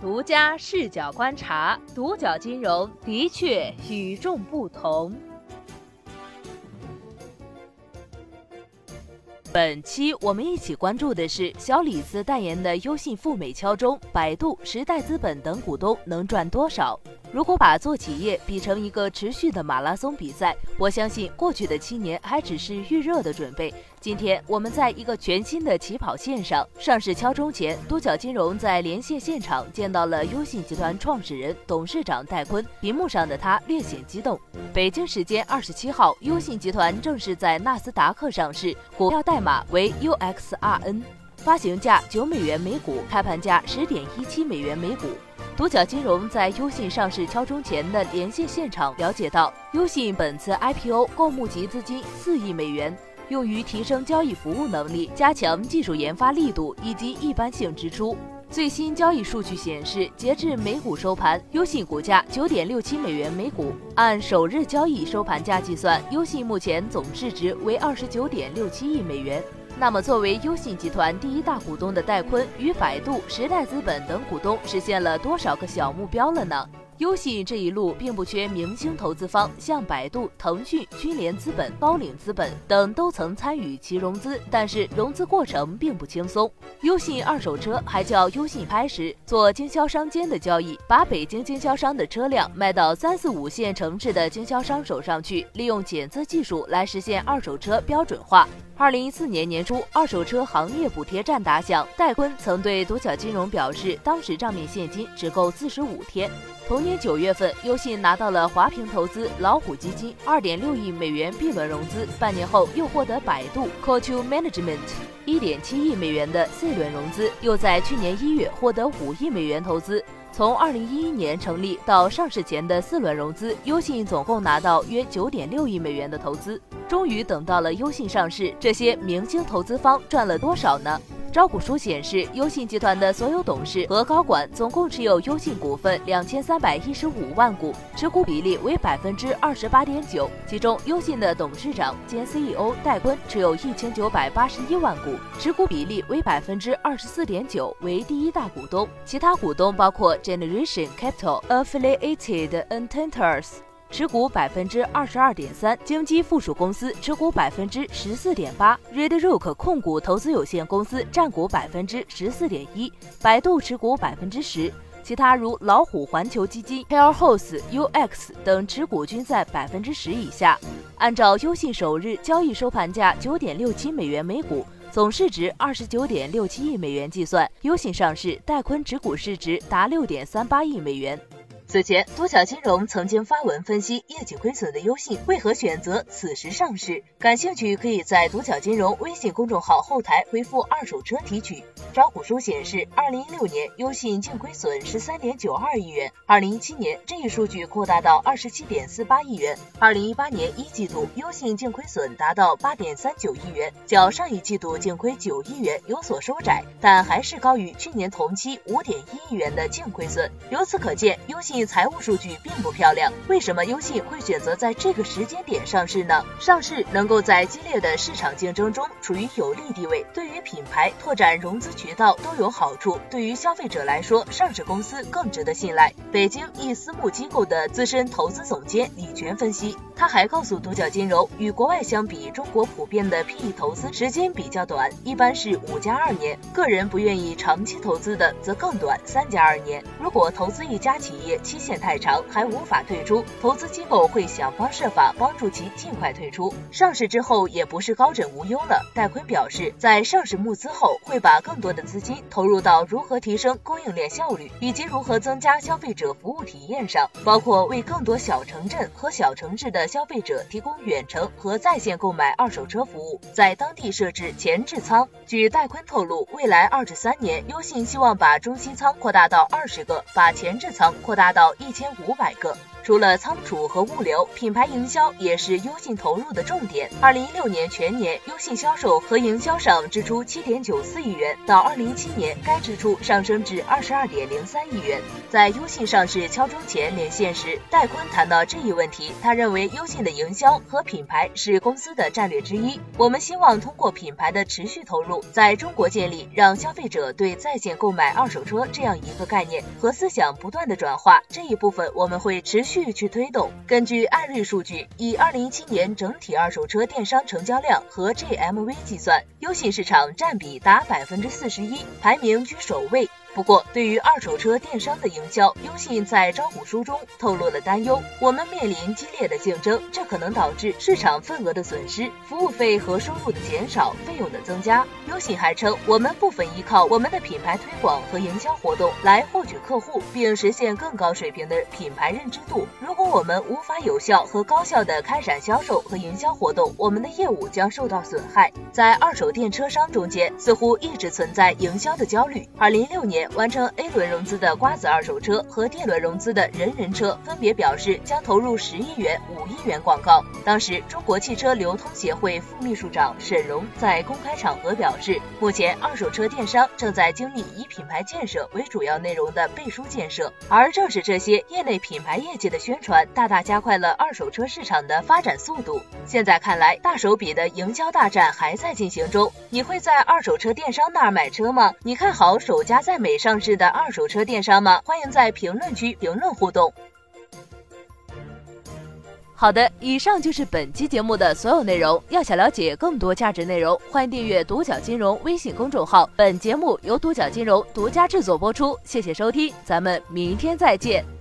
独家视角观察，独角金融的确与众不同。本期我们一起关注的是小李子代言的优信赴美敲钟，百度、时代资本等股东能赚多少？如果把做企业比成一个持续的马拉松比赛，我相信过去的七年还只是预热的准备。今天我们在一个全新的起跑线上。上市敲钟前，多角金融在连线现场见到了优信集团创始人、董事长戴坤，屏幕上的他略显激动。北京时间二十七号，优信集团正式在纳斯达克上市，股票代码为 UXRN，发行价九美元每股，开盘价十点一七美元每股。独角金融在优信上市敲钟前的连线现场了解到，优信本次 IPO 共募集资金四亿美元，用于提升交易服务能力、加强技术研发力度以及一般性支出。最新交易数据显示，截至美股收盘，优信股价九点六七美元每股，按首日交易收盘价计算，优信目前总市值为二十九点六七亿美元。那么，作为优信集团第一大股东的戴坤与百度、时代资本等股东实现了多少个小目标了呢？优信这一路并不缺明星投资方，像百度、腾讯、君联资本、高瓴资本等都曾参与其融资，但是融资过程并不轻松。优信二手车还叫优信拍时，做经销商间的交易，把北京经销商的车辆卖到三四五线城市的经销商手上去，利用检测技术来实现二手车标准化。二零一四年年初，二手车行业补贴战打响，戴坤曾对独角金融表示，当时账面现金只够四十五天。同年九月份，优信拿到了华平投资、老虎基金二点六亿美元 B 轮融资，半年后又获得百度 Coatue Management 一点七亿美元的 C 轮融资，又在去年一月获得五亿美元投资。从二零一一年成立到上市前的四轮融资，优信总共拿到约九点六亿美元的投资。终于等到了优信上市，这些明星投资方赚了多少呢？招股书显示，优信集团的所有董事和高管总共持有优信股份两千三百一十五万股，持股比例为百分之二十八点九。其中，优信的董事长兼 CEO 戴坤持有一千九百八十一万股，持股比例为百分之二十四点九，为第一大股东。其他股东包括 Generation Capital Affiliated Entities。持股百分之二十二点三，京基附属公司持股百分之十四点八，Red Rock 控股投资有限公司占股百分之十四点一，百度持股百分之十，其他如老虎环球基金、Hairhouse、UX 等持股均在百分之十以下。按照优信首日交易收盘价九点六七美元每股，总市值二十九点六七亿美元计算，优信上市，戴坤持股市值达六点三八亿美元。此前，独角金融曾经发文分析业绩亏损的优信为何选择此时上市。感兴趣可以在独角金融微信公众号后台回复“二手车”提取。招股书显示，二零一六年优信净亏损十三点九二亿元，二零一七年这一数据扩大到二十七点四八亿元，二零一八年一季度优信净亏损达到八点三九亿元，较上一季度净亏九亿元有所收窄，但还是高于去年同期五点一亿元的净亏损。由此可见，优信。财务数据并不漂亮，为什么优信会选择在这个时间点上市呢？上市能够在激烈的市场竞争中处于有利地位，对于品牌拓展融资渠道都有好处。对于消费者来说，上市公司更值得信赖。北京一私募机构的资深投资总监李全分析，他还告诉独角金融，与国外相比，中国普遍的 PE 投资时间比较短，一般是五加二年，个人不愿意长期投资的则更短，三加二年。如果投资一家企业，期限太长还无法退出，投资机构会想方设法帮助其尽快退出。上市之后也不是高枕无忧了。戴坤表示，在上市募资后，会把更多的资金投入到如何提升供应链效率以及如何增加消费者服务体验上，包括为更多小城镇和小城市的消费者提供远程和在线购买二手车服务，在当地设置前置仓。据戴坤透露，未来二至三年，优信希望把中心仓扩大到二十个，把前置仓扩大到。到一千五百个。除了仓储和物流，品牌营销也是优信投入的重点。二零一六年全年，优信销售和营销上支出七点九四亿元，到二零一七年，该支出上升至二十二点零三亿元。在优信上市敲钟前连线时，戴坤谈到这一问题，他认为优信的营销和品牌是公司的战略之一。我们希望通过品牌的持续投入，在中国建立让消费者对在线购买二手车这样一个概念和思想不断的转化。这一部分我们会持续去推动。根据艾瑞数据，以二零一七年整体二手车电商成交量和 GMV 计算，优信市场占比达百分之四十一，排名居首位。不过，对于二手车电商的营销，优信在招股书中透露了担忧。我们面临激烈的竞争，这可能导致市场份额的损失、服务费和收入的减少、费用的增加。优信还称，我们部分依靠我们的品牌推广和营销活动来获取客户，并实现更高水平的品牌认知度。如果我们无法有效和高效地开展销售和营销活动，我们的业务将受到损害。在二手电车商中间，似乎一直存在营销的焦虑。二零一六年。完成 A 轮融资的瓜子二手车和 D 轮融资的人人车分别表示将投入十亿元、五亿元广告。当时，中国汽车流通协会副秘书长沈荣在公开场合表示，目前二手车电商正在经历以品牌建设为主要内容的背书建设，而正是这些业内品牌业绩的宣传，大大加快了二手车市场的发展速度。现在看来，大手笔的营销大战还在进行中。你会在二手车电商那儿买车吗？你看好首家在美已？上市的二手车电商吗？欢迎在评论区评论互动。好的，以上就是本期节目的所有内容。要想了解更多价值内容，欢迎订阅独角金融微信公众号。本节目由独角金融独家制作播出，谢谢收听，咱们明天再见。